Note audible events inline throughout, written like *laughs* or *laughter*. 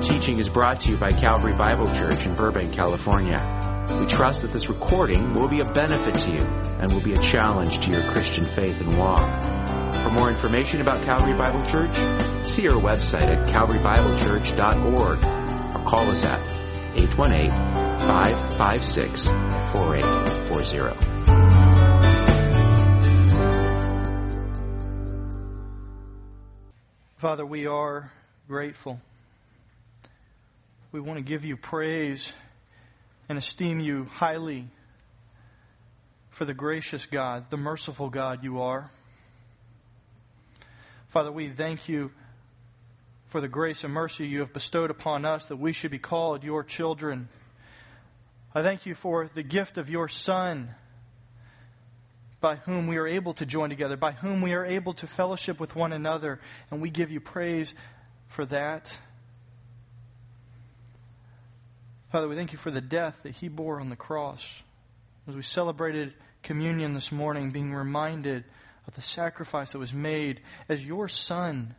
teaching is brought to you by Calvary Bible Church in Burbank, California. We trust that this recording will be a benefit to you and will be a challenge to your Christian faith and walk. For more information about Calvary Bible Church, see our website at calvarybiblechurch.org or call us at 818 556 4840. Father, we are grateful. We want to give you praise and esteem you highly for the gracious God, the merciful God you are. Father, we thank you for the grace and mercy you have bestowed upon us that we should be called your children. I thank you for the gift of your Son by whom we are able to join together, by whom we are able to fellowship with one another, and we give you praise for that. Father, we thank you for the death that He bore on the cross. As we celebrated communion this morning, being reminded of the sacrifice that was made as your Son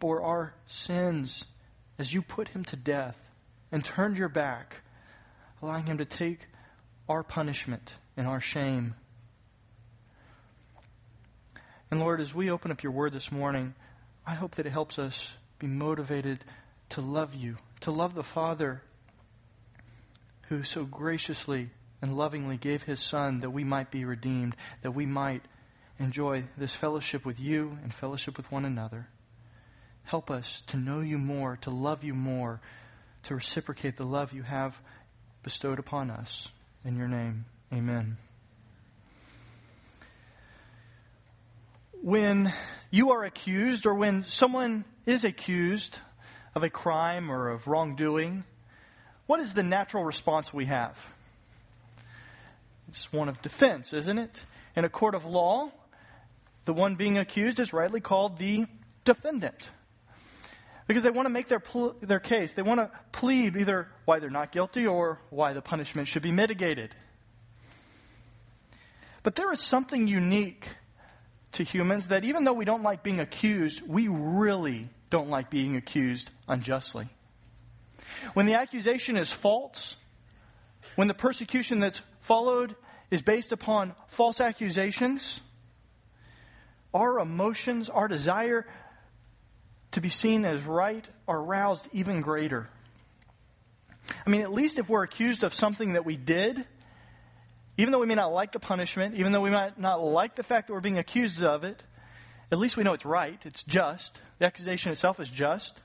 bore our sins, as you put Him to death and turned your back, allowing Him to take our punishment and our shame. And Lord, as we open up your word this morning, I hope that it helps us be motivated to love you, to love the Father who so graciously and lovingly gave his Son that we might be redeemed, that we might enjoy this fellowship with you and fellowship with one another. Help us to know you more, to love you more, to reciprocate the love you have bestowed upon us. In your name, amen. when you are accused or when someone is accused of a crime or of wrongdoing, what is the natural response we have? It's one of defense, isn't it? In a court of law, the one being accused is rightly called the defendant. Because they want to make their, pl- their case. They want to plead either why they're not guilty or why the punishment should be mitigated. But there is something unique to humans that even though we don't like being accused, we really don't like being accused unjustly. When the accusation is false, when the persecution that's followed is based upon false accusations, our emotions, our desire to be seen as right are roused even greater. I mean, at least if we're accused of something that we did, even though we may not like the punishment, even though we might not like the fact that we're being accused of it, at least we know it's right, it's just. The accusation itself is just.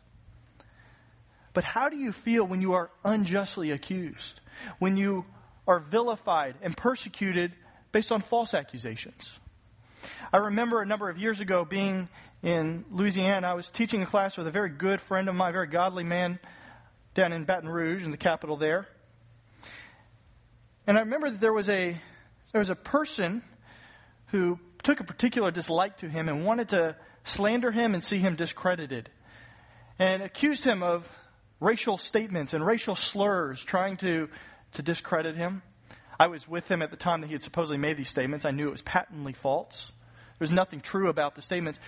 But how do you feel when you are unjustly accused? When you are vilified and persecuted based on false accusations? I remember a number of years ago being in Louisiana. I was teaching a class with a very good friend of mine, a very godly man down in Baton Rouge, in the capital there. And I remember that there was a there was a person who took a particular dislike to him and wanted to slander him and see him discredited. And accused him of racial statements and racial slurs, trying to, to discredit him. I was with him at the time that he had supposedly made these statements. I knew it was patently false. There was nothing true about the statements.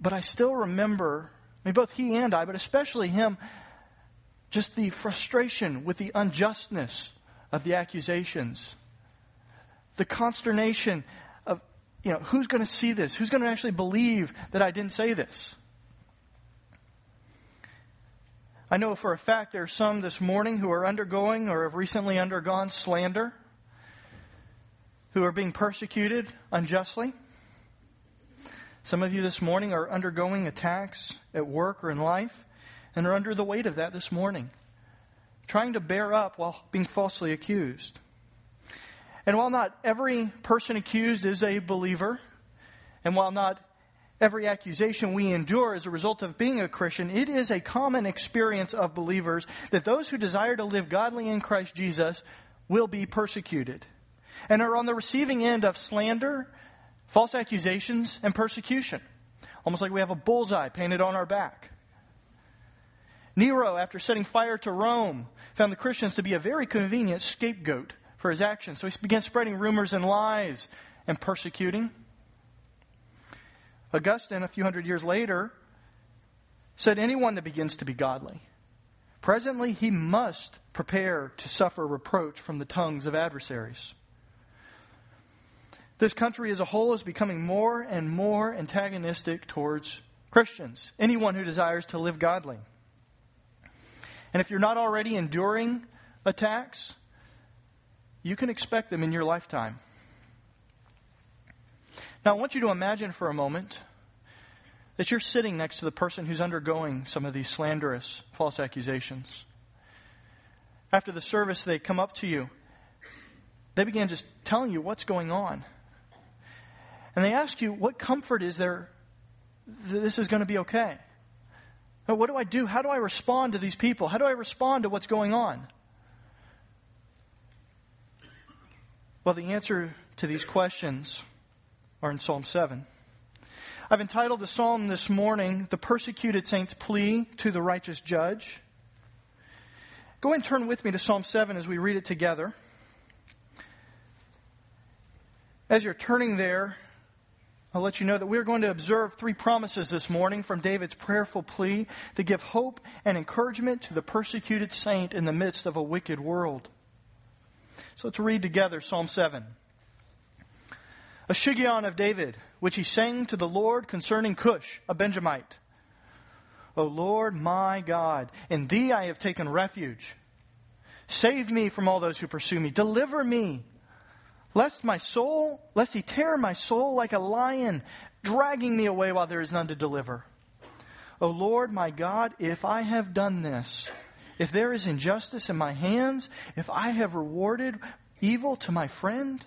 But I still remember, I mean, both he and I, but especially him, just the frustration with the unjustness of the accusations, the consternation of, you know, who's going to see this? Who's going to actually believe that I didn't say this? I know for a fact there are some this morning who are undergoing or have recently undergone slander, who are being persecuted unjustly. Some of you this morning are undergoing attacks at work or in life and are under the weight of that this morning trying to bear up while being falsely accused. And while not every person accused is a believer, and while not every accusation we endure as a result of being a Christian, it is a common experience of believers that those who desire to live godly in Christ Jesus will be persecuted and are on the receiving end of slander, false accusations, and persecution. Almost like we have a bullseye painted on our back. Nero, after setting fire to Rome, found the Christians to be a very convenient scapegoat for his actions. So he began spreading rumors and lies and persecuting. Augustine, a few hundred years later, said, Anyone that begins to be godly, presently he must prepare to suffer reproach from the tongues of adversaries. This country as a whole is becoming more and more antagonistic towards Christians, anyone who desires to live godly. And if you're not already enduring attacks, you can expect them in your lifetime. Now, I want you to imagine for a moment that you're sitting next to the person who's undergoing some of these slanderous false accusations. After the service, they come up to you. They begin just telling you what's going on. And they ask you, what comfort is there that this is going to be okay? What do I do? How do I respond to these people? How do I respond to what's going on? Well, the answer to these questions are in Psalm 7. I've entitled the psalm this morning, The Persecuted Saint's Plea to the Righteous Judge. Go and turn with me to Psalm 7 as we read it together. As you're turning there, I'll let you know that we're going to observe three promises this morning from David's prayerful plea to give hope and encouragement to the persecuted saint in the midst of a wicked world. So let's read together Psalm 7 a Shiggaion of David, which he sang to the Lord concerning Cush, a Benjamite. O Lord my God, in thee I have taken refuge. Save me from all those who pursue me. Deliver me, lest my soul, lest he tear my soul like a lion, dragging me away while there is none to deliver. O Lord my God, if I have done this, if there is injustice in my hands, if I have rewarded evil to my friend,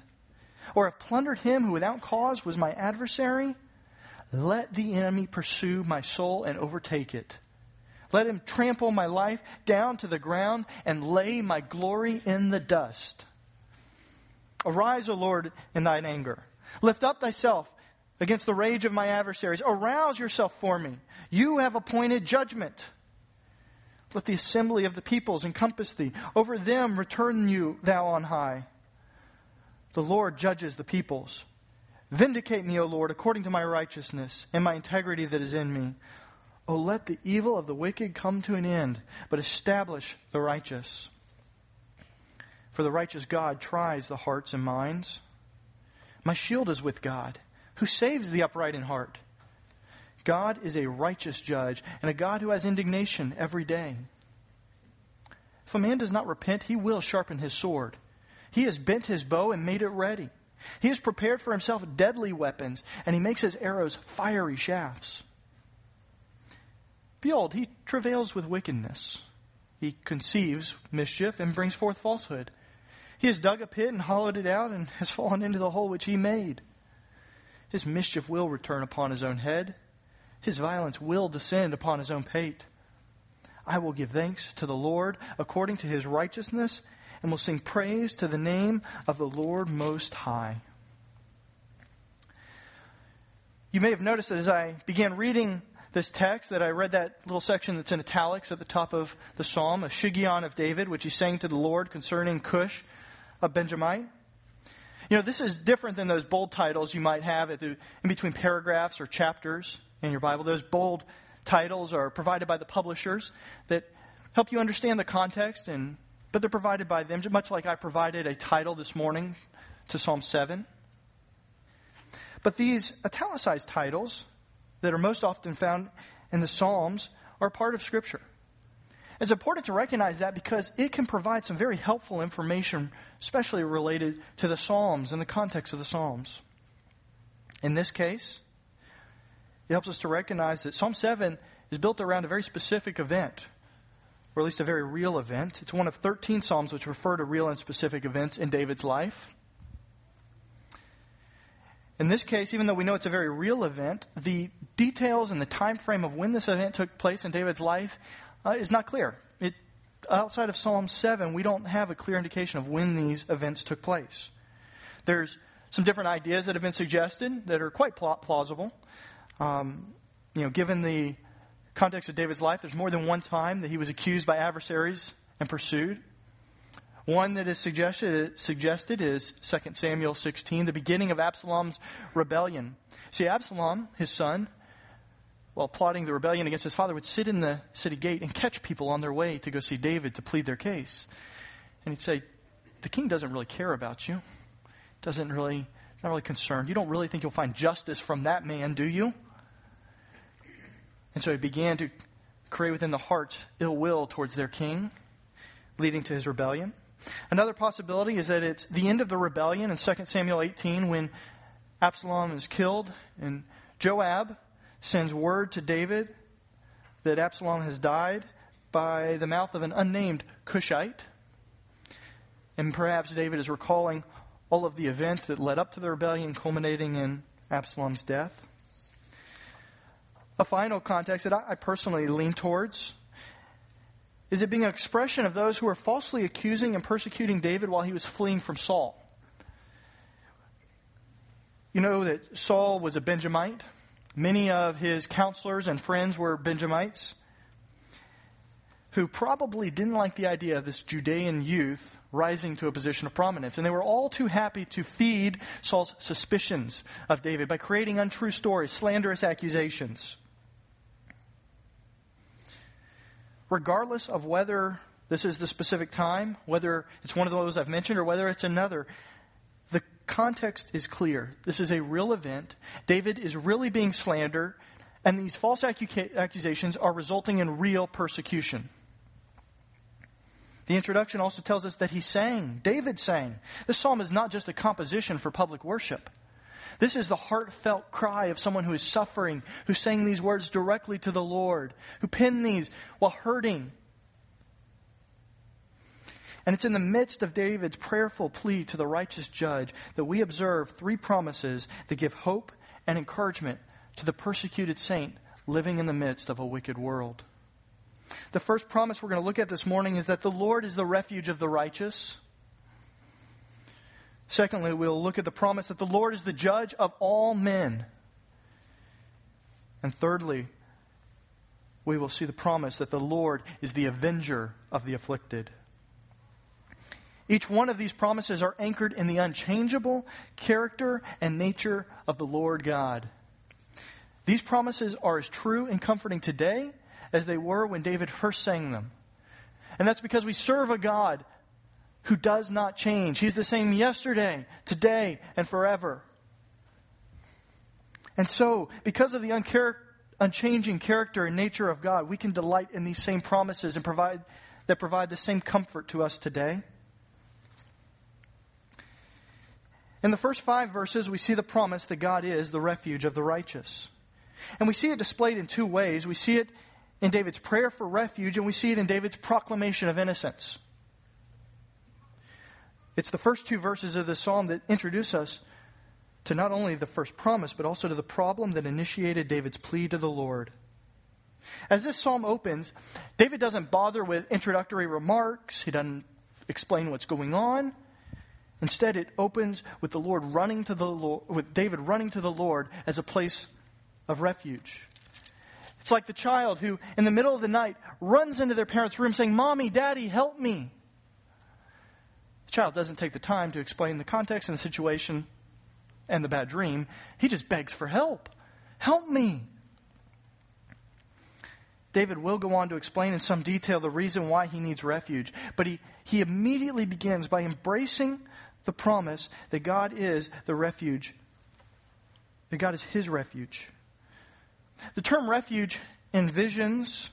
or have plundered him who without cause was my adversary, let the enemy pursue my soul and overtake it. Let him trample my life down to the ground and lay my glory in the dust. Arise, O Lord, in thine anger. Lift up thyself against the rage of my adversaries. Arouse yourself for me. You have appointed judgment. Let the assembly of the peoples encompass thee. Over them return you, thou on high. The Lord judges the peoples. Vindicate me, O Lord, according to my righteousness and my integrity that is in me. O let the evil of the wicked come to an end, but establish the righteous. For the righteous God tries the hearts and minds. My shield is with God, who saves the upright in heart. God is a righteous judge and a God who has indignation every day. If a man does not repent, he will sharpen his sword. He has bent his bow and made it ready. He has prepared for himself deadly weapons, and he makes his arrows fiery shafts. Behold, he travails with wickedness. He conceives mischief and brings forth falsehood. He has dug a pit and hollowed it out and has *laughs* fallen into the hole which he made. His mischief will return upon his own head. His violence will descend upon his own pate. I will give thanks to the Lord according to his righteousness and will sing praise to the name of the Lord Most High. You may have noticed that as I began reading this text that I read that little section that's in italics at the top of the psalm, a Shiggaion of David, which he sang to the Lord concerning Cush, a Benjamite. You know, this is different than those bold titles you might have the, in between paragraphs or chapters in your Bible. Those bold titles are provided by the publishers that help you understand the context and but they're provided by them, much like I provided a title this morning to Psalm 7. But these italicized titles that are most often found in the Psalms are part of Scripture. It's important to recognize that because it can provide some very helpful information, especially related to the Psalms and the context of the Psalms. In this case, it helps us to recognize that Psalm 7 is built around a very specific event or at least a very real event. It's one of 13 Psalms which refer to real and specific events in David's life. In this case, even though we know it's a very real event, the details and the time frame of when this event took place in David's life uh, is not clear. It, outside of Psalm 7, we don't have a clear indication of when these events took place. There's some different ideas that have been suggested that are quite plausible. Um, you know, given the context of David's life, there's more than one time that he was accused by adversaries and pursued. One that is suggested, suggested is 2 Samuel 16, the beginning of Absalom's rebellion. See, Absalom, his son, while plotting the rebellion against his father, would sit in the city gate and catch people on their way to go see David to plead their case. And he'd say, The king doesn't really care about you, doesn't really, not really concerned. You don't really think you'll find justice from that man, do you? And so he began to create within the heart ill will towards their king, leading to his rebellion. Another possibility is that it's the end of the rebellion in 2 Samuel 18 when Absalom is killed and Joab sends word to David that Absalom has died by the mouth of an unnamed Cushite. And perhaps David is recalling all of the events that led up to the rebellion, culminating in Absalom's death. A final context that I personally lean towards is it being an expression of those who were falsely accusing and persecuting David while he was fleeing from Saul. You know that Saul was a Benjamite. Many of his counselors and friends were Benjamites who probably didn't like the idea of this Judean youth rising to a position of prominence. And they were all too happy to feed Saul's suspicions of David by creating untrue stories, slanderous accusations. Regardless of whether this is the specific time, whether it's one of those I've mentioned, or whether it's another, the context is clear. This is a real event. David is really being slandered, and these false accusations are resulting in real persecution. The introduction also tells us that he sang. David sang. This psalm is not just a composition for public worship. This is the heartfelt cry of someone who is suffering, who sang these words directly to the Lord, who penned these while hurting. And it's in the midst of David's prayerful plea to the righteous judge that we observe three promises that give hope and encouragement to the persecuted saint living in the midst of a wicked world. The first promise we're going to look at this morning is that the Lord is the refuge of the righteous. Secondly, we'll look at the promise that the Lord is the judge of all men. And thirdly, we will see the promise that the Lord is the avenger of the afflicted. Each one of these promises are anchored in the unchangeable character and nature of the Lord God. These promises are as true and comforting today as they were when David first sang them. And that's because we serve a God who does not change. He's the same yesterday, today, and forever. And so, because of the unchar- unchanging character and nature of God, we can delight in these same promises and provide that provide the same comfort to us today. In the first five verses, we see the promise that God is the refuge of the righteous. And we see it displayed in two ways. We see it in David's prayer for refuge, and we see it in David's proclamation of innocence. It's the first two verses of the psalm that introduce us to not only the first promise, but also to the problem that initiated David's plea to the Lord. As this psalm opens, David doesn't bother with introductory remarks, he doesn't explain what's going on. Instead, it opens with the Lord running to the Lord, with David running to the Lord as a place of refuge. It's like the child who, in the middle of the night, runs into their parents' room saying, Mommy, Daddy, help me. The child doesn't take the time to explain the context and the situation and the bad dream. He just begs for help. Help me. David will go on to explain in some detail the reason why he needs refuge, but he, he immediately begins by embracing the promise that God is the refuge, that God is his refuge. The term refuge envisions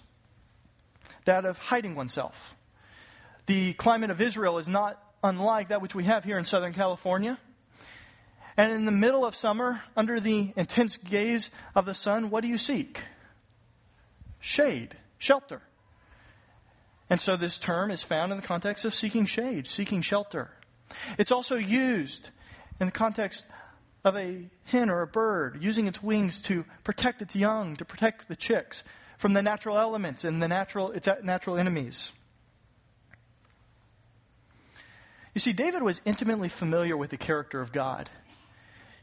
that of hiding oneself. The climate of Israel is not unlike that which we have here in Southern California. And in the middle of summer, under the intense gaze of the sun, what do you seek? Shade, shelter. And so this term is found in the context of seeking shade, seeking shelter. It's also used in the context of a hen or a bird using its wings to protect its young, to protect the chicks from the natural elements and the natural, its natural enemies. You see, David was intimately familiar with the character of God.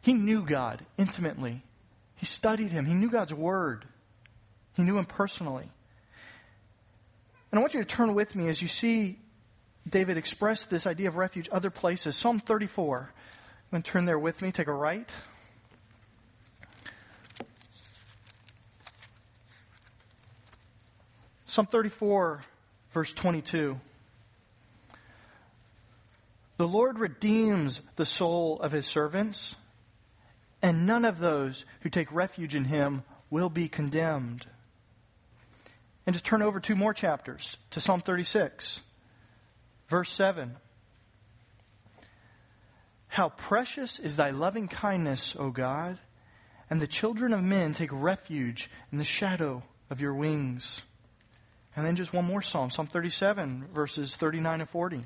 He knew God intimately. He studied him. He knew God's word. He knew him personally. And I want you to turn with me as you see David express this idea of refuge other places. Psalm 34. I'm going to turn there with me. Take a right. Psalm 34, verse 22. The Lord redeems the soul of his servants, and none of those who take refuge in him will be condemned. And just turn over two more chapters to Psalm 36, verse 7. How precious is thy loving kindness, O God, and the children of men take refuge in the shadow of your wings. And then just one more psalm, Psalm 37, verses 39 and 40.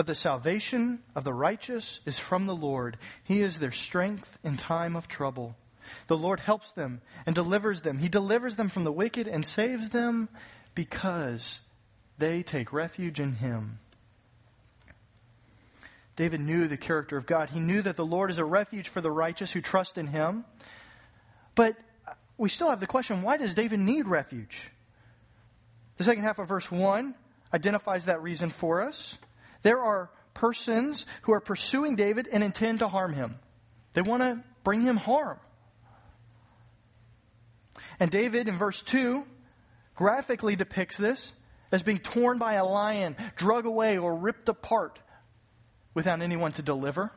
But the salvation of the righteous is from the Lord. He is their strength in time of trouble. The Lord helps them and delivers them. He delivers them from the wicked and saves them because they take refuge in Him. David knew the character of God. He knew that the Lord is a refuge for the righteous who trust in Him. But we still have the question why does David need refuge? The second half of verse 1 identifies that reason for us. There are persons who are pursuing David and intend to harm him. They want to bring him harm. And David, in verse 2, graphically depicts this as being torn by a lion, drug away, or ripped apart without anyone to deliver.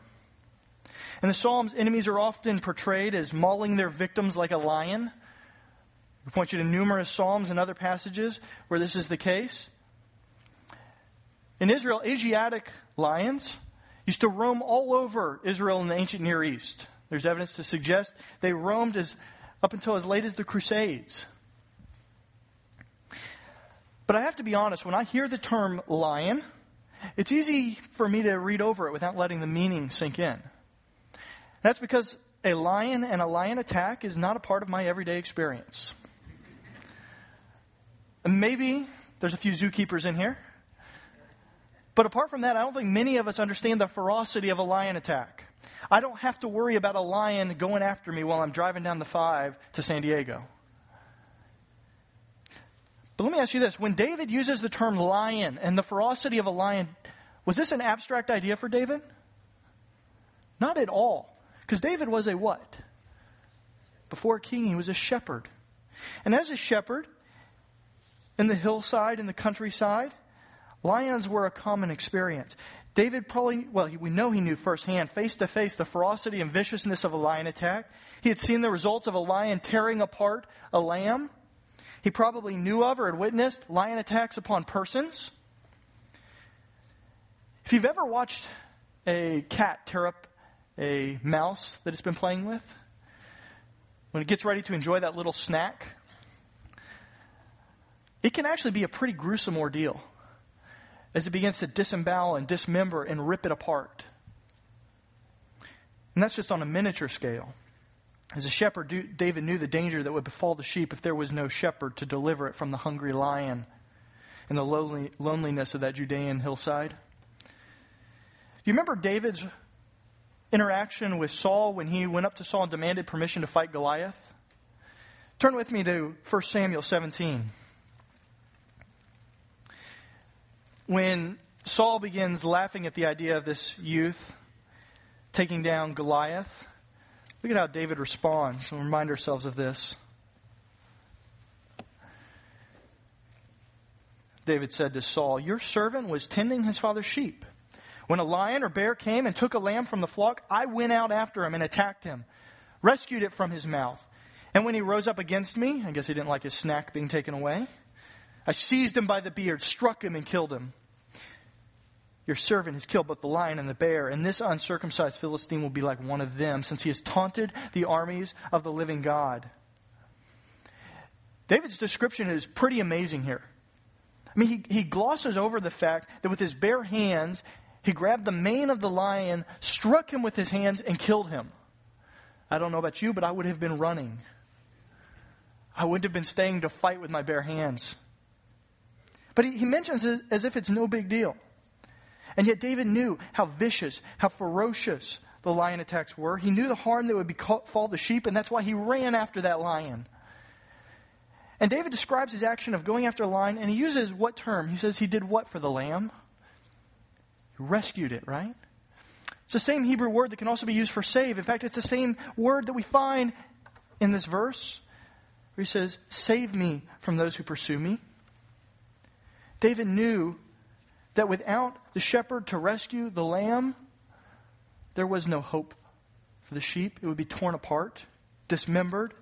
In the Psalms, enemies are often portrayed as mauling their victims like a lion. We point you to numerous Psalms and other passages where this is the case. In Israel, Asiatic lions used to roam all over Israel in the ancient Near East. There's evidence to suggest they roamed as, up until as late as the Crusades. But I have to be honest, when I hear the term lion, it's easy for me to read over it without letting the meaning sink in. That's because a lion and a lion attack is not a part of my everyday experience. And maybe there's a few zookeepers in here. But apart from that, I don't think many of us understand the ferocity of a lion attack. I don't have to worry about a lion going after me while I'm driving down the 5 to San Diego. But let me ask you this. When David uses the term lion and the ferocity of a lion, was this an abstract idea for David? Not at all. Because David was a what? Before a king, he was a shepherd. And as a shepherd, in the hillside, in the countryside, Lions were a common experience. David probably, well, we know he knew firsthand, face to face, the ferocity and viciousness of a lion attack. He had seen the results of a lion tearing apart a lamb. He probably knew of or had witnessed lion attacks upon persons. If you've ever watched a cat tear up a mouse that it's been playing with, when it gets ready to enjoy that little snack, it can actually be a pretty gruesome ordeal as it begins to disembowel and dismember and rip it apart. And that's just on a miniature scale. As a shepherd, David knew the danger that would befall the sheep if there was no shepherd to deliver it from the hungry lion and the lonely, loneliness of that Judean hillside. Do you remember David's interaction with Saul when he went up to Saul and demanded permission to fight Goliath? Turn with me to 1 Samuel 17. When Saul begins laughing at the idea of this youth taking down Goliath, look at how David responds. We'll remind ourselves of this. David said to Saul, Your servant was tending his father's sheep. When a lion or bear came and took a lamb from the flock, I went out after him and attacked him, rescued it from his mouth. And when he rose up against me, I guess he didn't like his snack being taken away. I seized him by the beard, struck him, and killed him. Your servant has killed both the lion and the bear, and this uncircumcised Philistine will be like one of them, since he has taunted the armies of the living God. David's description is pretty amazing here. I mean, he, he glosses over the fact that with his bare hands, he grabbed the mane of the lion, struck him with his hands, and killed him. I don't know about you, but I would have been running. I wouldn't have been staying to fight with my bare hands. But he, he mentions it as if it's no big deal. And yet David knew how vicious, how ferocious the lion attacks were. He knew the harm that would befall the sheep, and that's why he ran after that lion. And David describes his action of going after a lion, and he uses what term? He says he did what for the lamb? He rescued it, right? It's the same Hebrew word that can also be used for save. In fact, it's the same word that we find in this verse where he says, Save me from those who pursue me. David knew that without the shepherd to rescue the lamb, there was no hope for the sheep. It would be torn apart, dismembered,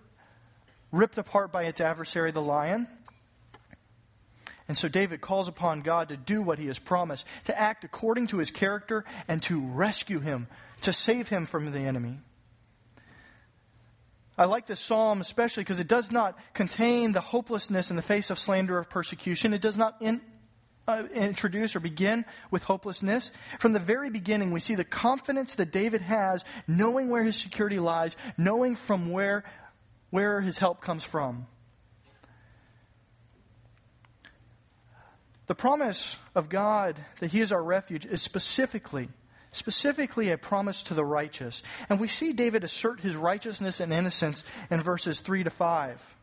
ripped apart by its adversary, the lion. And so David calls upon God to do what he has promised, to act according to his character, and to rescue him, to save him from the enemy. I like this psalm especially because it does not contain the hopelessness in the face of slander of persecution. It does not in, uh, introduce or begin with hopelessness. From the very beginning, we see the confidence that David has, knowing where his security lies, knowing from where, where his help comes from. The promise of God that He is our refuge is specifically, specifically a promise to the righteous. And we see David assert his righteousness and innocence in verses 3 to 5.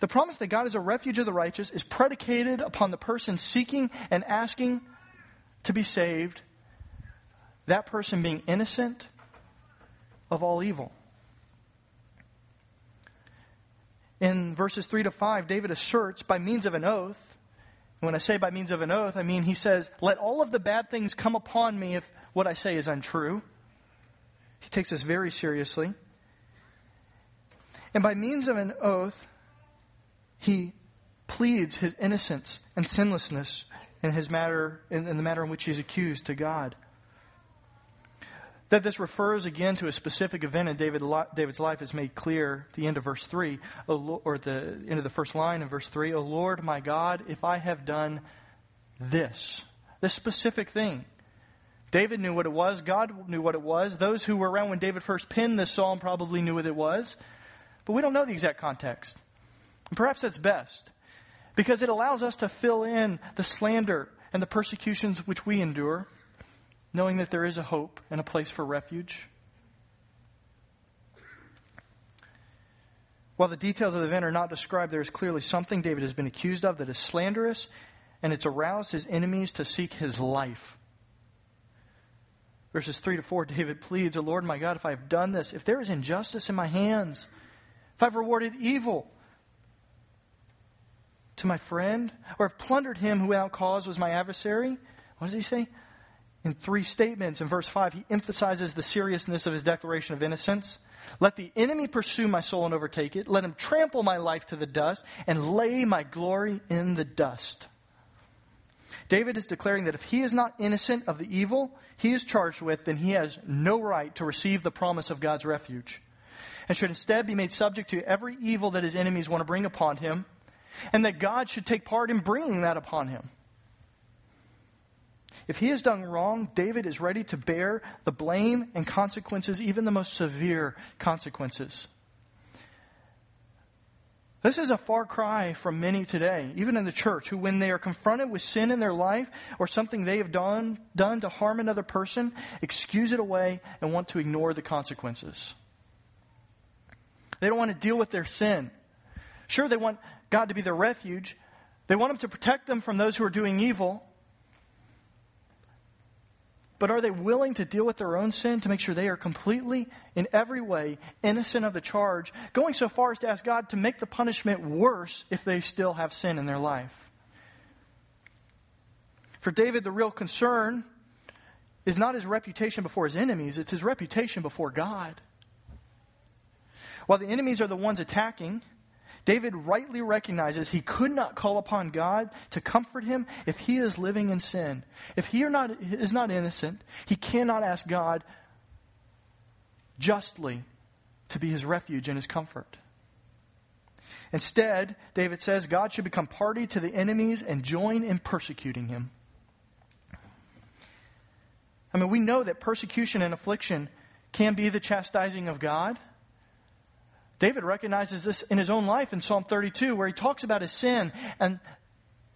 The promise that God is a refuge of the righteous is predicated upon the person seeking and asking to be saved, that person being innocent of all evil. In verses 3 to 5, David asserts by means of an oath when I say by means of an oath, I mean he says, Let all of the bad things come upon me if what I say is untrue. He takes this very seriously. And by means of an oath, he pleads his innocence and sinlessness in his matter in, in the matter in which he's accused to God. That this refers again to a specific event in David, David's life is made clear at the end of verse 3, or the end of the first line in verse 3. O Lord my God, if I have done this, this specific thing. David knew what it was. God knew what it was. Those who were around when David first penned this psalm probably knew what it was. But we don't know the exact context. Perhaps that's best because it allows us to fill in the slander and the persecutions which we endure knowing that there is a hope and a place for refuge. While the details of the event are not described, there is clearly something David has been accused of that is slanderous, and it's aroused his enemies to seek his life. Verses 3 to 4, David pleads, O Lord my God, if I have done this, if there is injustice in my hands, if I've rewarded evil to my friend, or have plundered him who without cause was my adversary, what does he say? in three statements. In verse 5, he emphasizes the seriousness of his declaration of innocence. Let the enemy pursue my soul and overtake it. Let him trample my life to the dust and lay my glory in the dust. David is declaring that if he is not innocent of the evil he is charged with, then he has no right to receive the promise of God's refuge and should instead be made subject to every evil that his enemies want to bring upon him, and that God should take part in bringing that upon him. If he has done wrong, David is ready to bear the blame and consequences, even the most severe consequences. This is a far cry from many today, even in the church, who, when they are confronted with sin in their life or something they have done, done to harm another person, excuse it away and want to ignore the consequences. They don't want to deal with their sin. Sure, they want God to be their refuge. They want Him to protect them from those who are doing evil. But are they willing to deal with their own sin to make sure they are completely, in every way, innocent of the charge, going so far as to ask God to make the punishment worse if they still have sin in their life? For David, the real concern is not his reputation before his enemies, it's his reputation before God. While the enemies are the ones attacking, David rightly recognizes he could not call upon God to comfort him if he is living in sin. If he not, is not innocent, he cannot ask God justly to be his refuge and his comfort. Instead, David says God should become party to the enemies and join in persecuting him. I mean, we know that persecution and affliction can be the chastising of God. David recognizes this in his own life in Psalm 32, where he talks about his sin and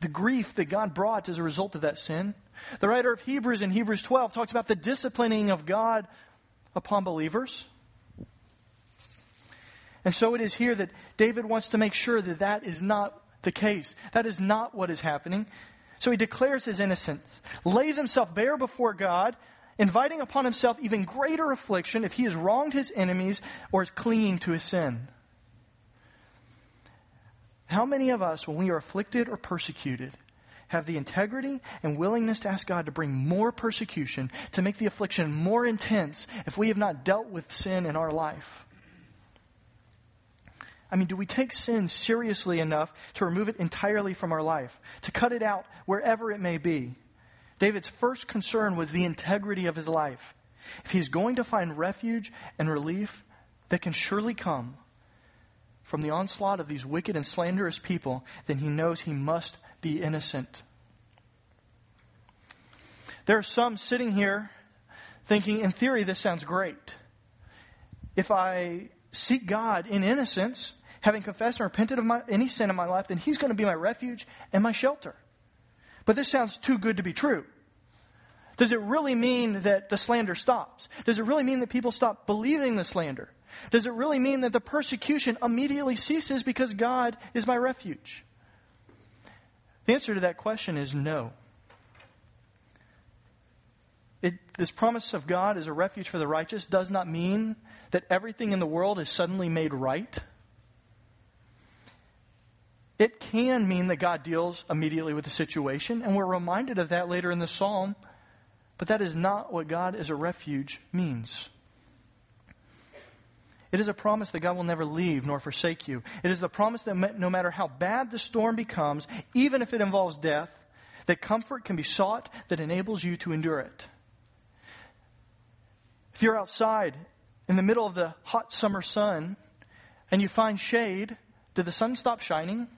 the grief that God brought as a result of that sin. The writer of Hebrews in Hebrews 12 talks about the disciplining of God upon believers. And so it is here that David wants to make sure that that is not the case. That is not what is happening. So he declares his innocence, lays himself bare before God, inviting upon himself even greater affliction if he has wronged his enemies or is clinging to his sin. How many of us, when we are afflicted or persecuted, have the integrity and willingness to ask God to bring more persecution, to make the affliction more intense if we have not dealt with sin in our life? I mean, do we take sin seriously enough to remove it entirely from our life, to cut it out wherever it may be? David's first concern was the integrity of his life. If he's going to find refuge and relief that can surely come from the onslaught of these wicked and slanderous people, then he knows he must be innocent. There are some sitting here thinking, in theory, this sounds great. If I seek God in innocence, having confessed and repented of my, any sin in my life, then He's going to be my refuge and my shelter. But this sounds too good to be true. Does it really mean that the slander stops? Does it really mean that people stop believing the slander? Does it really mean that the persecution immediately ceases because God is my refuge? The answer to that question is no. It, this promise of God as a refuge for the righteous does not mean that everything in the world is suddenly made right. It can mean that God deals immediately with the situation, and we're reminded of that later in the psalm, but that is not what God as a refuge means. It is a promise that God will never leave nor forsake you. It is the promise that no matter how bad the storm becomes, even if it involves death, that comfort can be sought that enables you to endure it. If you're outside in the middle of the hot summer sun and you find shade, did the sun stop shining?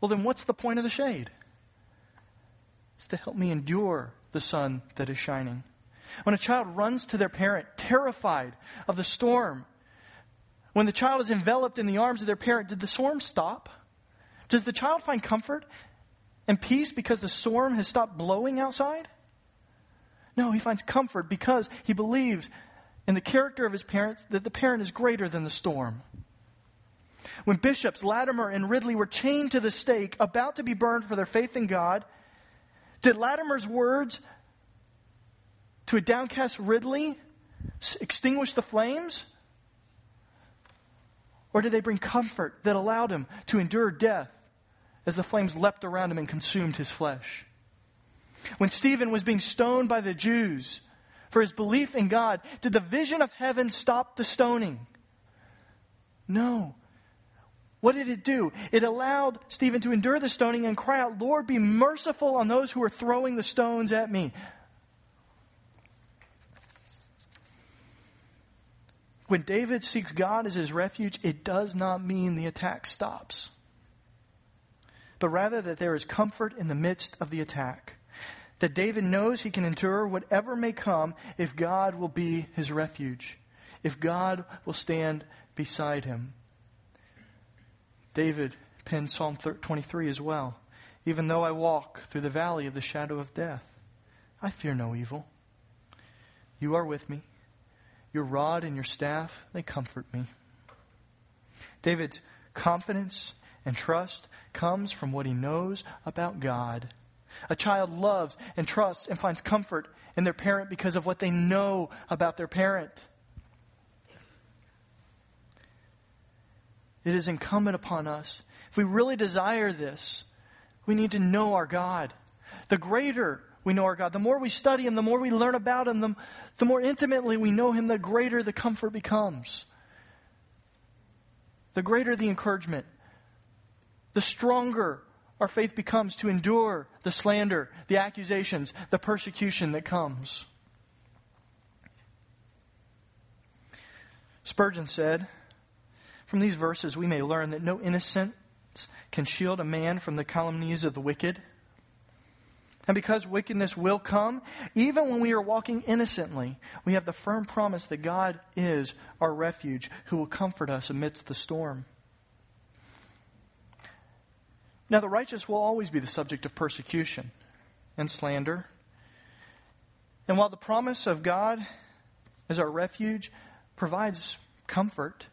Well, then what's the point of the shade? It's to help me endure the sun that is shining. When a child runs to their parent, terrified of the storm, when the child is enveloped in the arms of their parent, did the storm stop? Does the child find comfort and peace because the storm has stopped blowing outside? No, he finds comfort because he believes in the character of his parents that the parent is greater than the storm. When bishops Latimer and Ridley were chained to the stake, about to be burned for their faith in God, did Latimer's words to a downcast Ridley extinguish the flames? Or did they bring comfort that allowed him to endure death as the flames leapt around him and consumed his flesh? When Stephen was being stoned by the Jews for his belief in God, did the vision of heaven stop the stoning? No. What did it do? It allowed Stephen to endure the stoning and cry out, Lord, be merciful on those who are throwing the stones at me. When David seeks God as his refuge, it does not mean the attack stops, but rather that there is comfort in the midst of the attack. That David knows he can endure whatever may come if God will be his refuge, if God will stand beside him. David penned Psalm 23 as well. Even though I walk through the valley of the shadow of death, I fear no evil. You are with me. Your rod and your staff, they comfort me. David's confidence and trust comes from what he knows about God. A child loves and trusts and finds comfort in their parent because of what they know about their parent. It is incumbent upon us. If we really desire this, we need to know our God. The greater we know our God. The more we study Him, the more we learn about Him, the, the more intimately we know Him, the greater the comfort becomes. The greater the encouragement. The stronger our faith becomes to endure the slander, the accusations, the persecution that comes. Spurgeon said, From these verses we may learn that no innocence can shield a man from the calumnies of the wicked. And because wickedness will come, even when we are walking innocently, we have the firm promise that God is our refuge who will comfort us amidst the storm. Now, the righteous will always be the subject of persecution and slander. And while the promise of God as our refuge provides comfort,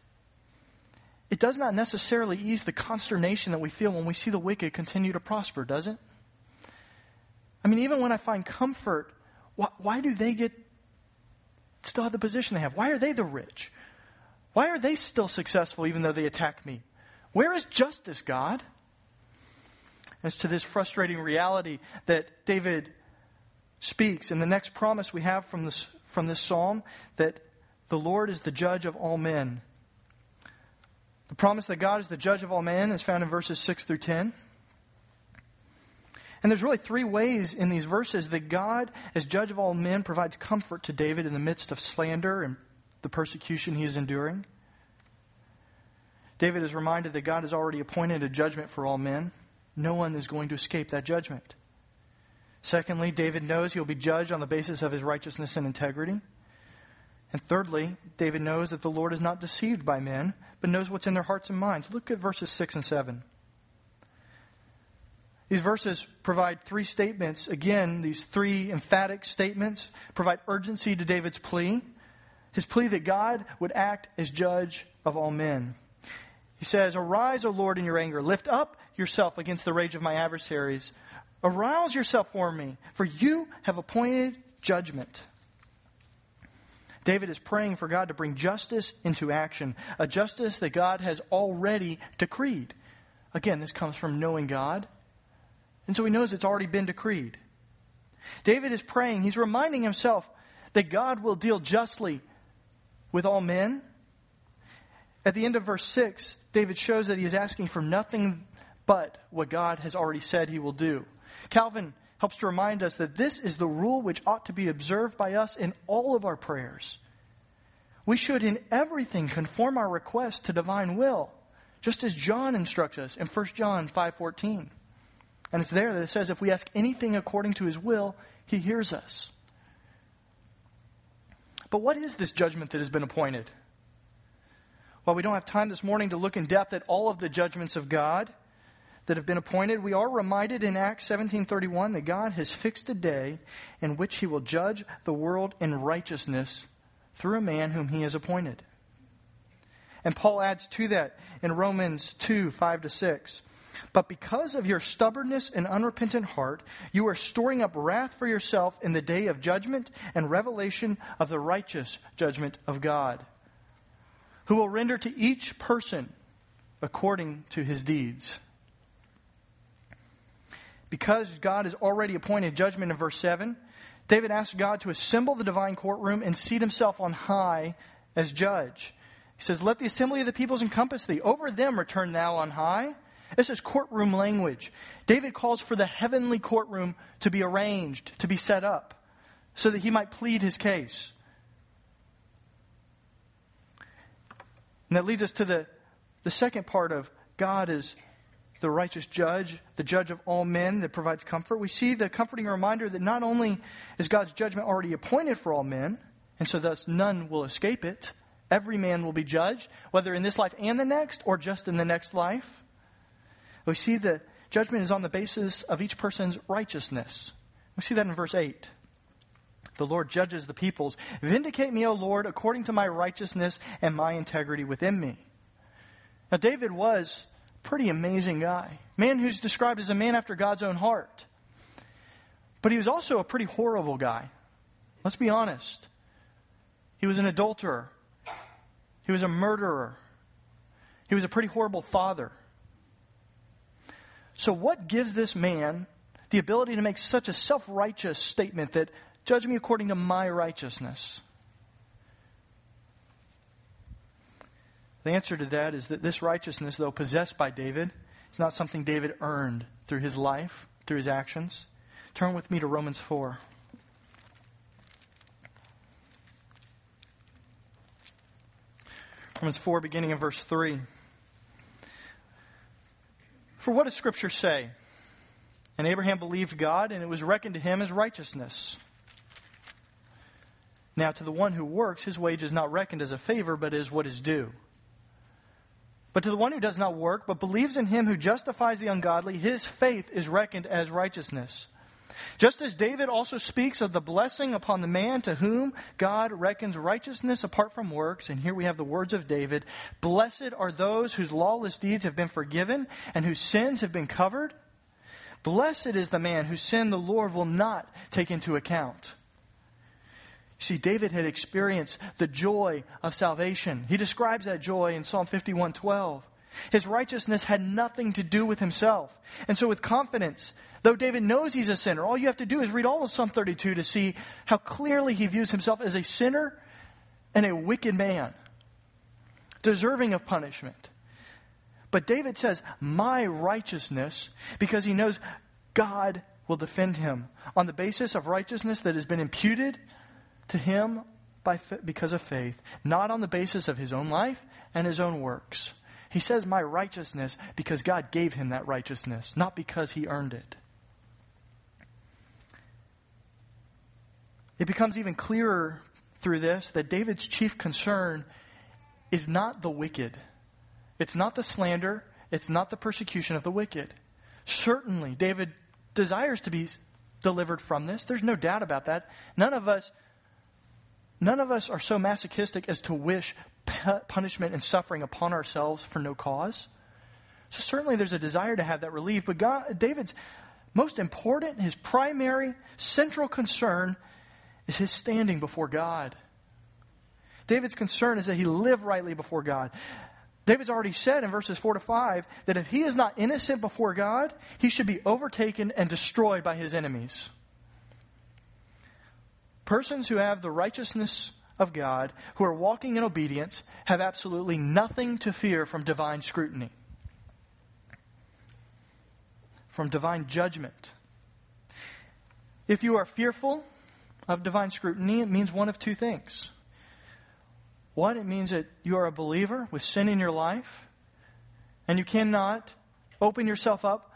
it does not necessarily ease the consternation that we feel when we see the wicked continue to prosper, does it? I mean, even when I find comfort, why, why do they get still have the position they have? Why are they the rich? Why are they still successful even though they attack me? Where is justice, God? As to this frustrating reality that David speaks, and the next promise we have from this, from this psalm that the Lord is the judge of all men. The promise that God is the judge of all men is found in verses 6 through 10. And there's really three ways in these verses that God, as judge of all men, provides comfort to David in the midst of slander and the persecution he is enduring. David is reminded that God has already appointed a judgment for all men. No one is going to escape that judgment. Secondly, David knows he'll be judged on the basis of his righteousness and integrity. And thirdly, David knows that the Lord is not deceived by men, but knows what's in their hearts and minds. Look at verses 6 and 7. These verses provide three statements. Again, these three emphatic statements provide urgency to David's plea. His plea that God would act as judge of all men. He says, Arise, O Lord, in your anger. Lift up yourself against the rage of my adversaries. Arouse yourself for me, for you have appointed judgment. David is praying for God to bring justice into action, a justice that God has already decreed. Again, this comes from knowing God and so he knows it's already been decreed. David is praying, he's reminding himself that God will deal justly with all men. At the end of verse 6, David shows that he is asking for nothing but what God has already said he will do. Calvin helps to remind us that this is the rule which ought to be observed by us in all of our prayers. We should in everything conform our request to divine will, just as John instructs us in 1 John 5:14. And it's there that it says, if we ask anything according to his will, he hears us. But what is this judgment that has been appointed? While we don't have time this morning to look in depth at all of the judgments of God that have been appointed, we are reminded in Acts 17:31 that God has fixed a day in which he will judge the world in righteousness through a man whom he has appointed. And Paul adds to that in Romans 2, 5 to 6. But because of your stubbornness and unrepentant heart, you are storing up wrath for yourself in the day of judgment and revelation of the righteous judgment of God, who will render to each person according to his deeds. Because God has already appointed judgment in verse 7, David asks God to assemble the divine courtroom and seat himself on high as judge. He says, Let the assembly of the peoples encompass thee. Over them return thou on high. This is courtroom language. David calls for the heavenly courtroom to be arranged, to be set up, so that he might plead his case. And that leads us to the, the second part of God is the righteous judge, the judge of all men that provides comfort. We see the comforting reminder that not only is God's judgment already appointed for all men, and so thus none will escape it, every man will be judged, whether in this life and the next, or just in the next life. We see that judgment is on the basis of each person's righteousness. We see that in verse 8. The Lord judges the peoples. Vindicate me, O Lord, according to my righteousness and my integrity within me. Now, David was pretty amazing guy. Man who's described as a man after God's own heart. But he was also a pretty horrible guy. Let's be honest. He was an adulterer. He was a murderer. He was a pretty horrible father. So, what gives this man the ability to make such a self righteous statement that, judge me according to my righteousness? The answer to that is that this righteousness, though possessed by David, is not something David earned through his life, through his actions. Turn with me to Romans 4. Romans 4, beginning in verse 3. For what does Scripture say? And Abraham believed God, and it was reckoned to him as righteousness. Now, to the one who works, his wage is not reckoned as a favor, but as what is due. But to the one who does not work, but believes in him who justifies the ungodly, his faith is reckoned as righteousness. Just as David also speaks of the blessing upon the man to whom God reckons righteousness apart from works, and here we have the words of David Blessed are those whose lawless deeds have been forgiven and whose sins have been covered. Blessed is the man whose sin the Lord will not take into account. See, David had experienced the joy of salvation. He describes that joy in Psalm 51:12. His righteousness had nothing to do with himself. And so, with confidence, though David knows he's a sinner, all you have to do is read all of Psalm 32 to see how clearly he views himself as a sinner and a wicked man, deserving of punishment. But David says, My righteousness, because he knows God will defend him on the basis of righteousness that has been imputed to him by, because of faith, not on the basis of his own life and his own works. He says, My righteousness, because God gave him that righteousness, not because he earned it. It becomes even clearer through this that David's chief concern is not the wicked. It's not the slander. It's not the persecution of the wicked. Certainly, David desires to be delivered from this. There's no doubt about that. None of us none of us are so masochistic as to wish punishment and suffering upon ourselves for no cause. So certainly there's a desire to have that relief, but God, David's most important, his primary, central concern is his standing before God. David's concern is that he live rightly before God. David's already said in verses 4 to 5 that if he is not innocent before God, he should be overtaken and destroyed by his enemies. Persons who have the righteousness of God, who are walking in obedience, have absolutely nothing to fear from divine scrutiny, from divine judgment. If you are fearful of divine scrutiny, it means one of two things. One, it means that you are a believer with sin in your life, and you cannot open yourself up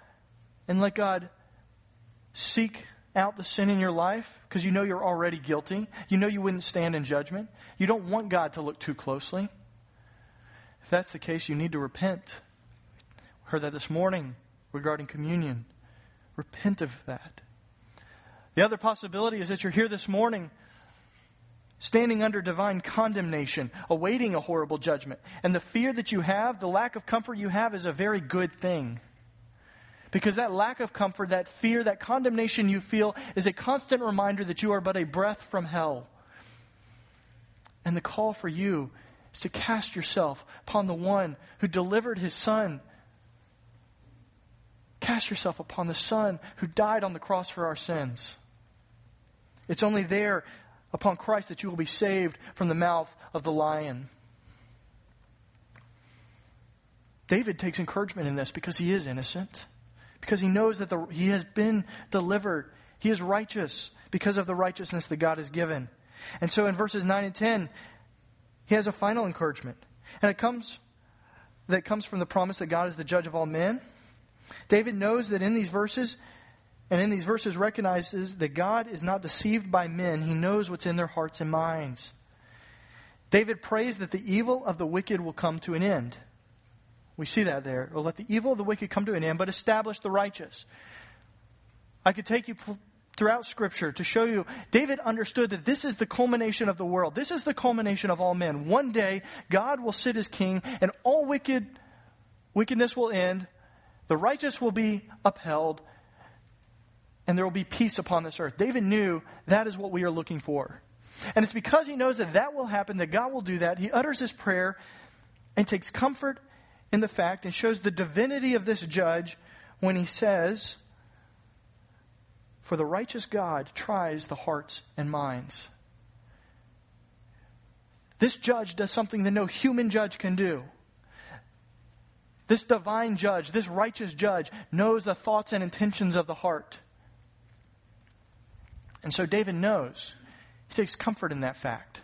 and let God seek out the sin in your life because you know you're already guilty. You know you wouldn't stand in judgment. You don't want God to look too closely. If that's the case, you need to repent. Heard that this morning regarding communion. Repent of that. The other possibility is that you're here this morning standing under divine condemnation, awaiting a horrible judgment. And the fear that you have, the lack of comfort you have, is a very good thing. Because that lack of comfort, that fear, that condemnation you feel is a constant reminder that you are but a breath from hell. And the call for you is to cast yourself upon the one who delivered his son. Cast yourself upon the son who died on the cross for our sins. It's only there upon Christ that you will be saved from the mouth of the lion. David takes encouragement in this because he is innocent, because he knows that the, he has been delivered. He is righteous because of the righteousness that God has given. And so in verses 9 and 10, he has a final encouragement. And it comes that comes from the promise that God is the judge of all men. David knows that in these verses, and in these verses recognizes that God is not deceived by men. He knows what's in their hearts and minds. David prays that the evil of the wicked will come to an end. We see that there. Will let the evil of the wicked come to an end, but establish the righteous. I could take you throughout Scripture to show you David understood that this is the culmination of the world. This is the culmination of all men. One day, God will sit as king, and all wicked wickedness will end. The righteous will be upheld, and there will be peace upon this earth. David knew that is what we are looking for. And it's because he knows that that will happen, that God will do that. He utters his prayer and takes comfort in the fact and shows the divinity of this judge when he says, For the righteous God tries the hearts and minds. This judge does something that no human judge can do. This divine judge, this righteous judge, knows the thoughts and intentions of the heart. And so David knows. He takes comfort in that fact.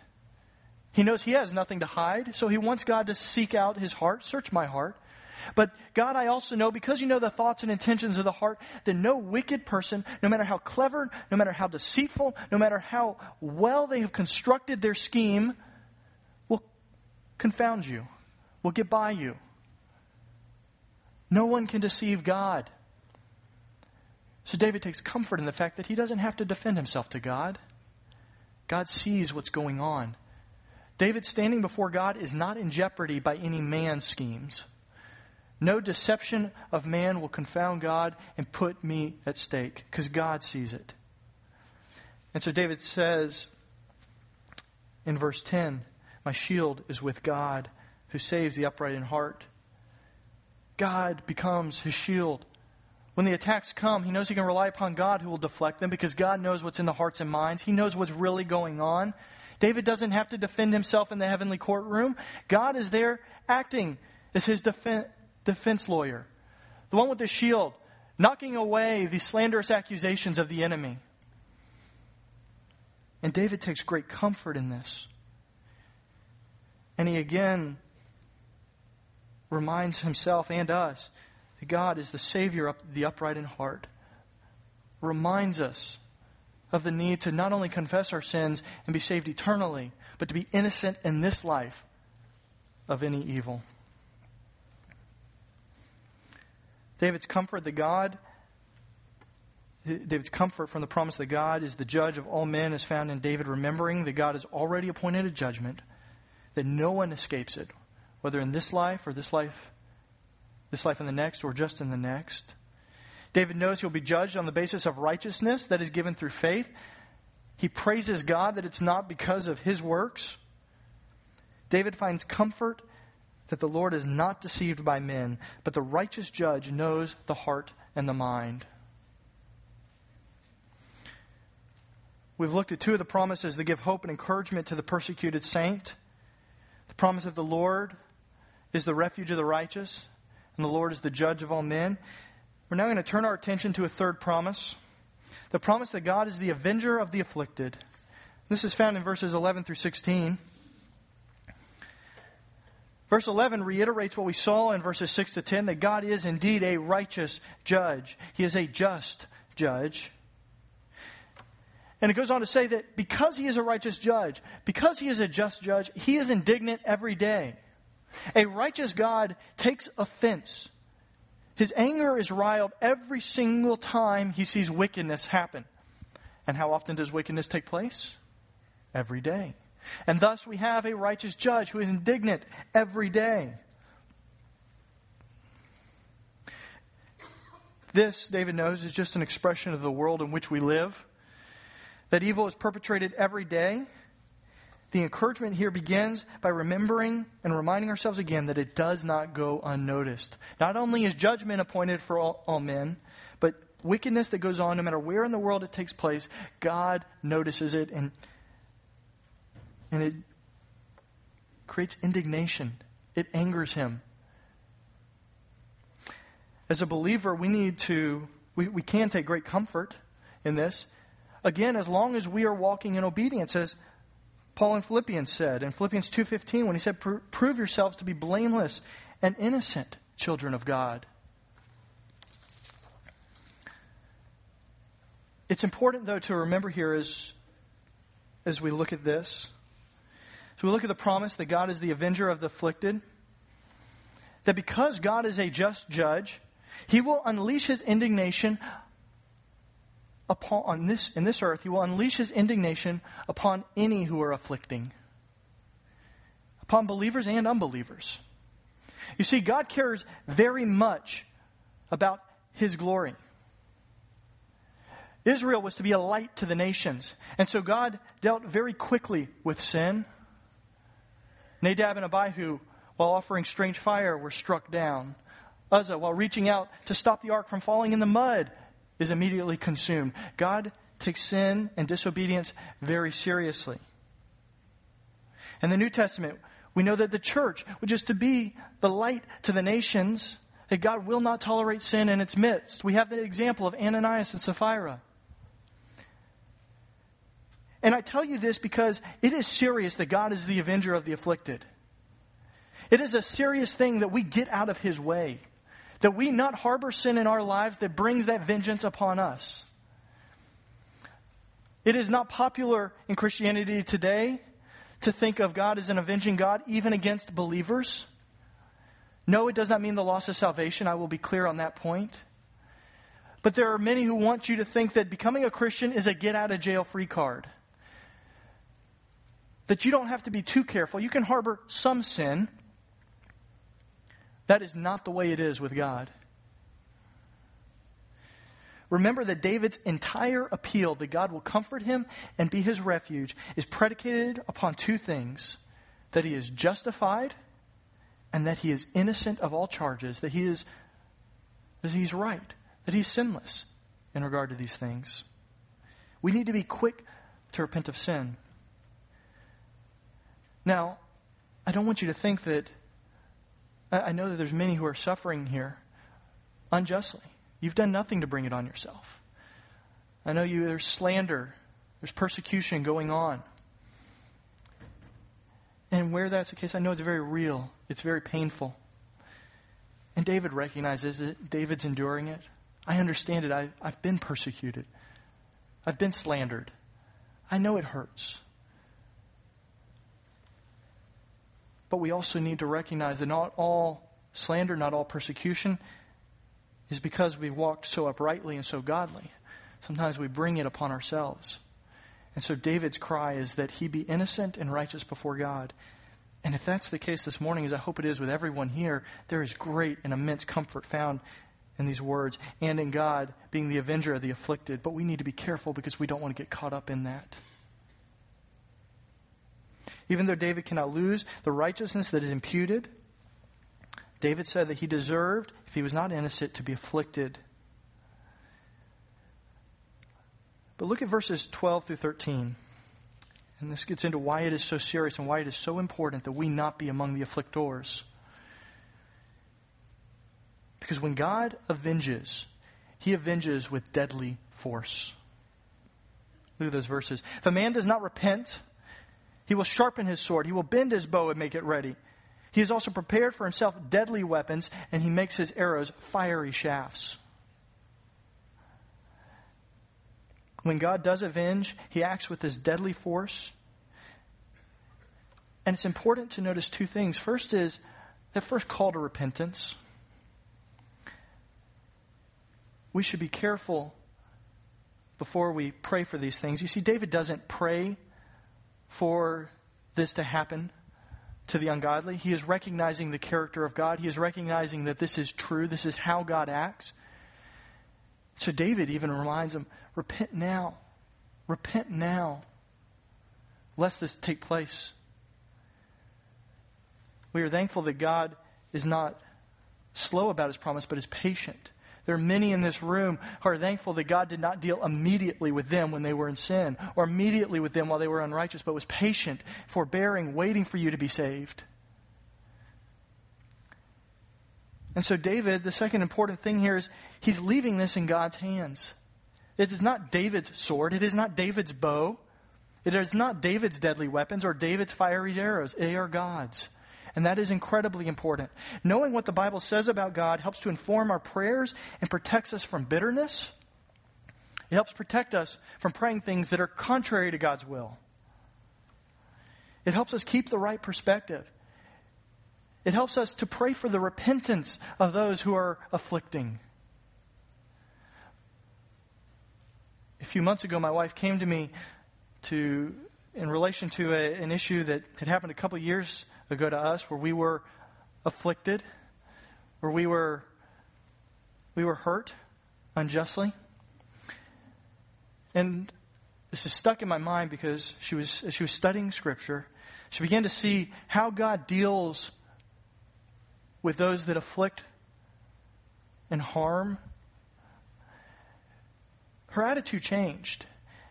He knows he has nothing to hide, so he wants God to seek out his heart, search my heart. But God, I also know, because you know the thoughts and intentions of the heart, that no wicked person, no matter how clever, no matter how deceitful, no matter how well they have constructed their scheme, will confound you, will get by you. No one can deceive God. So David takes comfort in the fact that he doesn't have to defend himself to God. God sees what's going on. David standing before God is not in jeopardy by any man's schemes. No deception of man will confound God and put me at stake because God sees it. And so David says in verse 10 My shield is with God who saves the upright in heart. God becomes his shield. When the attacks come, he knows he can rely upon God who will deflect them because God knows what's in the hearts and minds. He knows what's really going on. David doesn't have to defend himself in the heavenly courtroom. God is there acting as his defen- defense lawyer, the one with the shield, knocking away the slanderous accusations of the enemy. And David takes great comfort in this. And he again reminds himself and us that God is the Savior of the upright in heart. Reminds us of the need to not only confess our sins and be saved eternally, but to be innocent in this life of any evil. David's comfort that God David's comfort from the promise that God is the judge of all men is found in David remembering that God has already appointed a judgment, that no one escapes it, whether in this life or this life, this life and the next, or just in the next. David knows he'll be judged on the basis of righteousness that is given through faith. He praises God that it's not because of his works. David finds comfort that the Lord is not deceived by men, but the righteous judge knows the heart and the mind. We've looked at two of the promises that give hope and encouragement to the persecuted saint. The promise that the Lord is the refuge of the righteous, and the Lord is the judge of all men. We're now going to turn our attention to a third promise the promise that God is the avenger of the afflicted. This is found in verses 11 through 16. Verse 11 reiterates what we saw in verses 6 to 10 that God is indeed a righteous judge. He is a just judge. And it goes on to say that because he is a righteous judge, because he is a just judge, he is indignant every day. A righteous God takes offense. His anger is riled every single time he sees wickedness happen. And how often does wickedness take place? Every day. And thus we have a righteous judge who is indignant every day. This, David knows, is just an expression of the world in which we live. That evil is perpetrated every day. The encouragement here begins by remembering and reminding ourselves again that it does not go unnoticed. Not only is judgment appointed for all, all men, but wickedness that goes on, no matter where in the world it takes place, God notices it and and it creates indignation. It angers him. As a believer, we need to, we, we can take great comfort in this. Again, as long as we are walking in obedience, as Paul in Philippians said, in Philippians 2.15, when he said, prove yourselves to be blameless and innocent children of God. It's important, though, to remember here as, as we look at this so we look at the promise that God is the avenger of the afflicted. That because God is a just judge, he will unleash his indignation upon on this in this earth, he will unleash his indignation upon any who are afflicting. Upon believers and unbelievers. You see, God cares very much about his glory. Israel was to be a light to the nations. And so God dealt very quickly with sin Nadab and Abihu, while offering strange fire, were struck down. Uzzah, while reaching out to stop the ark from falling in the mud, is immediately consumed. God takes sin and disobedience very seriously. In the New Testament, we know that the church, which is to be the light to the nations, that God will not tolerate sin in its midst. We have the example of Ananias and Sapphira. And I tell you this because it is serious that God is the avenger of the afflicted. It is a serious thing that we get out of his way, that we not harbor sin in our lives that brings that vengeance upon us. It is not popular in Christianity today to think of God as an avenging God, even against believers. No, it does not mean the loss of salvation. I will be clear on that point. But there are many who want you to think that becoming a Christian is a get out of jail free card that you don't have to be too careful. You can harbor some sin. That is not the way it is with God. Remember that David's entire appeal that God will comfort him and be his refuge is predicated upon two things that he is justified and that he is innocent of all charges, that he is that he's right, that he's sinless in regard to these things. We need to be quick to repent of sin. Now, I don't want you to think that I know that there's many who are suffering here unjustly. You've done nothing to bring it on yourself. I know you there's slander, there's persecution going on. And where that's the case, I know it's very real. It's very painful. And David recognizes it. David's enduring it. I understand it. I, I've been persecuted. I've been slandered. I know it hurts. But we also need to recognize that not all slander, not all persecution is because we walked so uprightly and so godly. Sometimes we bring it upon ourselves. And so David's cry is that he be innocent and righteous before God. And if that's the case this morning, as I hope it is with everyone here, there is great and immense comfort found in these words and in God being the avenger of the afflicted. But we need to be careful because we don't want to get caught up in that. Even though David cannot lose the righteousness that is imputed, David said that he deserved, if he was not innocent, to be afflicted. But look at verses 12 through 13. And this gets into why it is so serious and why it is so important that we not be among the afflictors. Because when God avenges, he avenges with deadly force. Look at those verses. If a man does not repent, he will sharpen his sword. He will bend his bow and make it ready. He has also prepared for himself deadly weapons, and he makes his arrows fiery shafts. When God does avenge, he acts with this deadly force. And it's important to notice two things. First is that first call to repentance. We should be careful before we pray for these things. You see, David doesn't pray for this to happen to the ungodly. He is recognizing the character of God. He is recognizing that this is true. This is how God acts. So David even reminds him repent now. Repent now, lest this take place. We are thankful that God is not slow about his promise, but is patient. There are many in this room who are thankful that God did not deal immediately with them when they were in sin or immediately with them while they were unrighteous, but was patient, forbearing, waiting for you to be saved. And so, David, the second important thing here is he's leaving this in God's hands. It is not David's sword, it is not David's bow, it is not David's deadly weapons or David's fiery arrows. They are God's. And that is incredibly important. Knowing what the Bible says about God helps to inform our prayers and protects us from bitterness. It helps protect us from praying things that are contrary to God's will. It helps us keep the right perspective. It helps us to pray for the repentance of those who are afflicting. A few months ago, my wife came to me to, in relation to a, an issue that had happened a couple years ago to us where we were afflicted, where we were, we were hurt unjustly. And this is stuck in my mind because she was, as she was studying Scripture, she began to see how God deals with those that afflict and harm. Her attitude changed.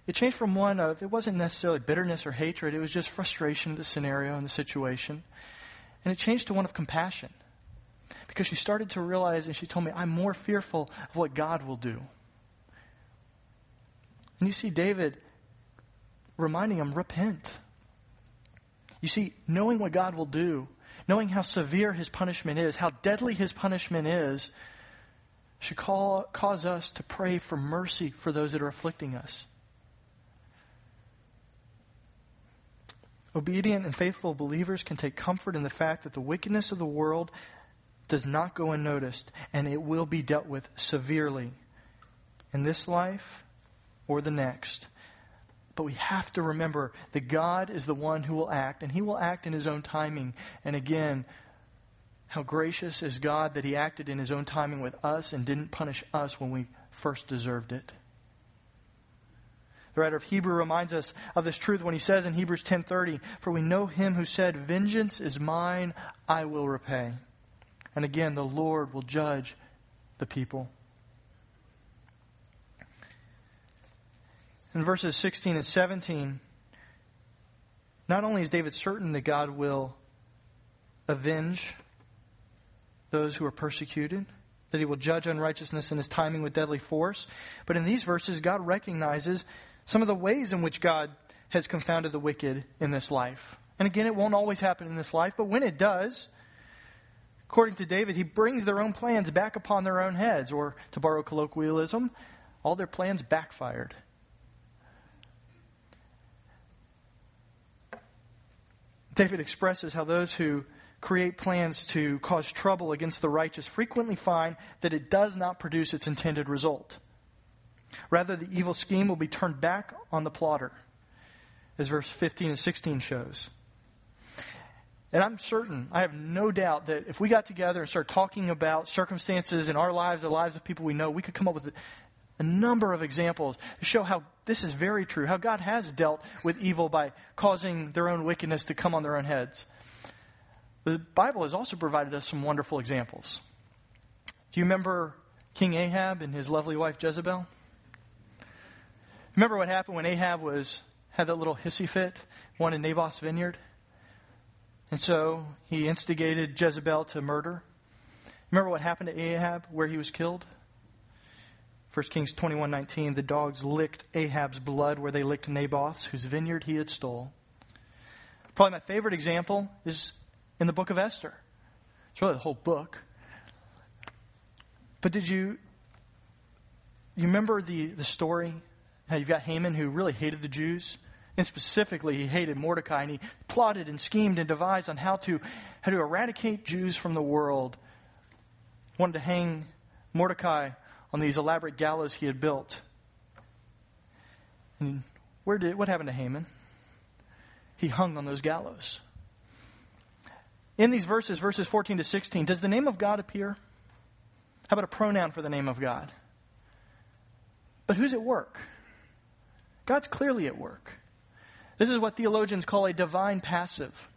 It changed from one of, it wasn't necessarily bitterness or hatred, it was just frustration of the scenario and the situation. And it changed to one of compassion. Because she started to realize, and she told me, I'm more fearful of what God will do. And you see David reminding him, repent. You see, knowing what God will do, knowing how severe his punishment is, how deadly his punishment is, should call, cause us to pray for mercy for those that are afflicting us. Obedient and faithful believers can take comfort in the fact that the wickedness of the world does not go unnoticed, and it will be dealt with severely in this life or the next. But we have to remember that God is the one who will act, and He will act in His own timing. And again, how gracious is God that He acted in His own timing with us and didn't punish us when we first deserved it. The writer of Hebrew reminds us of this truth when he says in Hebrews 10:30, "For we know him who said, vengeance is mine, I will repay." And again, the Lord will judge the people. In verses 16 and 17, not only is David certain that God will avenge those who are persecuted, that he will judge unrighteousness in his timing with deadly force, but in these verses, God recognizes some of the ways in which God has confounded the wicked in this life. And again, it won't always happen in this life, but when it does, according to David, he brings their own plans back upon their own heads, or to borrow colloquialism, all their plans backfired. David expresses how those who create plans to cause trouble against the righteous frequently find that it does not produce its intended result. Rather, the evil scheme will be turned back on the plotter, as verse 15 and 16 shows. And I'm certain, I have no doubt that if we got together and started talking about circumstances in our lives, the lives of people we know, we could come up with a number of examples to show how this is very true, how God has dealt with evil by causing their own wickedness to come on their own heads. The Bible has also provided us some wonderful examples. Do you remember King Ahab and his lovely wife Jezebel? Remember what happened when Ahab was had that little hissy fit, one in Naboth's vineyard? And so he instigated Jezebel to murder. Remember what happened to Ahab where he was killed? 1 Kings 21:19 the dogs licked Ahab's blood where they licked Naboth's whose vineyard he had stole. Probably my favorite example is in the book of Esther. It's really the whole book. But did you you remember the, the story? How you've got Haman who really hated the Jews? And specifically, he hated Mordecai, and he plotted and schemed and devised on how to, how to eradicate Jews from the world. Wanted to hang Mordecai on these elaborate gallows he had built. And where did what happened to Haman? He hung on those gallows. In these verses, verses 14 to 16, does the name of God appear? How about a pronoun for the name of God? But who's at work? God's clearly at work. This is what theologians call a divine passive,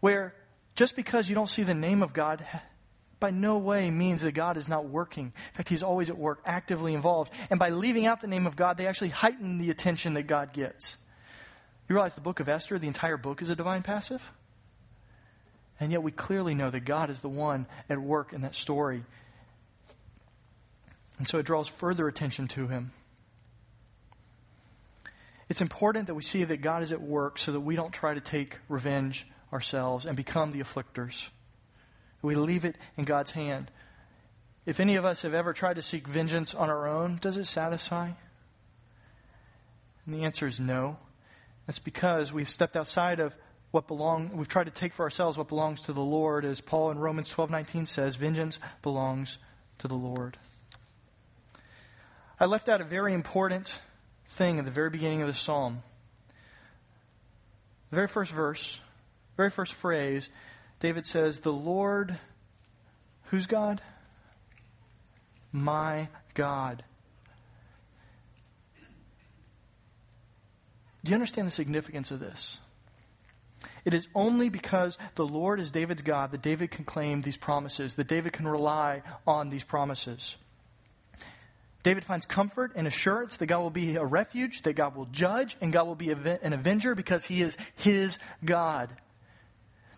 where just because you don't see the name of God by no way means that God is not working. In fact, He's always at work, actively involved. And by leaving out the name of God, they actually heighten the attention that God gets. You realize the book of Esther, the entire book is a divine passive? And yet we clearly know that God is the one at work in that story. And so it draws further attention to Him. It's important that we see that God is at work so that we don't try to take revenge ourselves and become the afflictors. We leave it in God's hand. If any of us have ever tried to seek vengeance on our own, does it satisfy? And the answer is no. That's because we've stepped outside of what belong we've tried to take for ourselves what belongs to the Lord, as Paul in Romans twelve nineteen says, vengeance belongs to the Lord. I left out a very important thing at the very beginning of the psalm. The very first verse, very first phrase David says, The Lord, who's God? My God. Do you understand the significance of this? It is only because the Lord is David's God that David can claim these promises, that David can rely on these promises. David finds comfort and assurance that God will be a refuge, that God will judge, and God will be an avenger because he is his God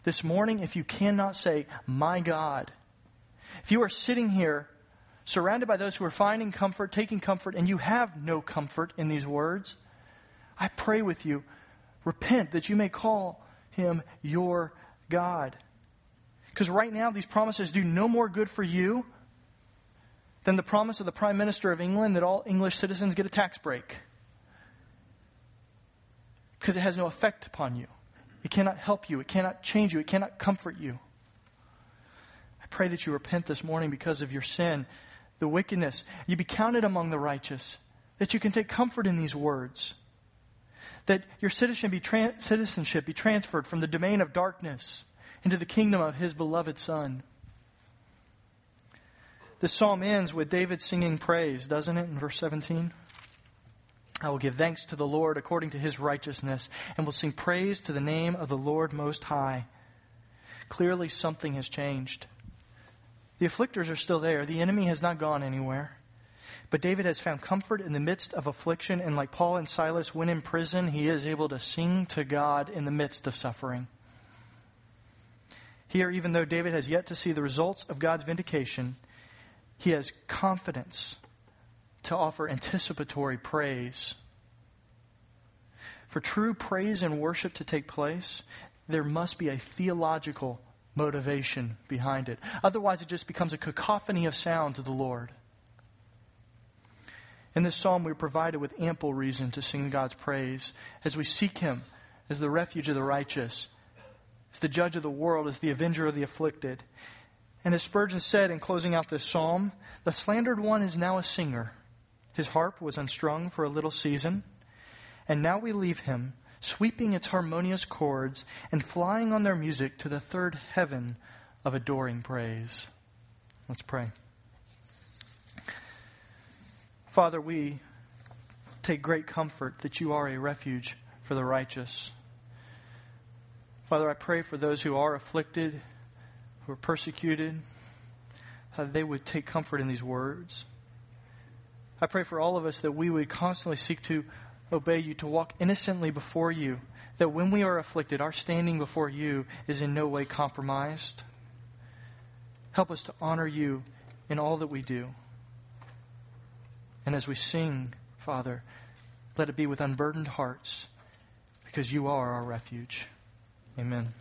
this morning, if you cannot say, My God, if you are sitting here surrounded by those who are finding comfort, taking comfort, and you have no comfort in these words, I pray with you, repent that you may call him your God. Because right now, these promises do no more good for you than the promise of the Prime Minister of England that all English citizens get a tax break. Because it has no effect upon you. It cannot help you. It cannot change you. It cannot comfort you. I pray that you repent this morning because of your sin, the wickedness. You be counted among the righteous. That you can take comfort in these words. That your citizenship be, transferred from the domain of darkness into the kingdom of his beloved Son. The psalm ends with David singing praise, doesn't it, in verse 17? I will give thanks to the Lord according to his righteousness, and will sing praise to the name of the Lord Most High. Clearly, something has changed. The afflictors are still there, the enemy has not gone anywhere. But David has found comfort in the midst of affliction, and like Paul and Silas, when in prison, he is able to sing to God in the midst of suffering. Here, even though David has yet to see the results of God's vindication, he has confidence to offer anticipatory praise. For true praise and worship to take place, there must be a theological motivation behind it. Otherwise, it just becomes a cacophony of sound to the Lord. In this psalm, we're provided with ample reason to sing God's praise as we seek Him as the refuge of the righteous, as the judge of the world, as the avenger of the afflicted. And as Spurgeon said in closing out this psalm, the slandered one is now a singer. His harp was unstrung for a little season, and now we leave him, sweeping its harmonious chords and flying on their music to the third heaven of adoring praise. Let's pray. Father, we take great comfort that you are a refuge for the righteous. Father, I pray for those who are afflicted, who are persecuted, that they would take comfort in these words. I pray for all of us that we would constantly seek to obey you, to walk innocently before you, that when we are afflicted, our standing before you is in no way compromised. Help us to honor you in all that we do. And as we sing, Father, let it be with unburdened hearts because you are our refuge. Amen.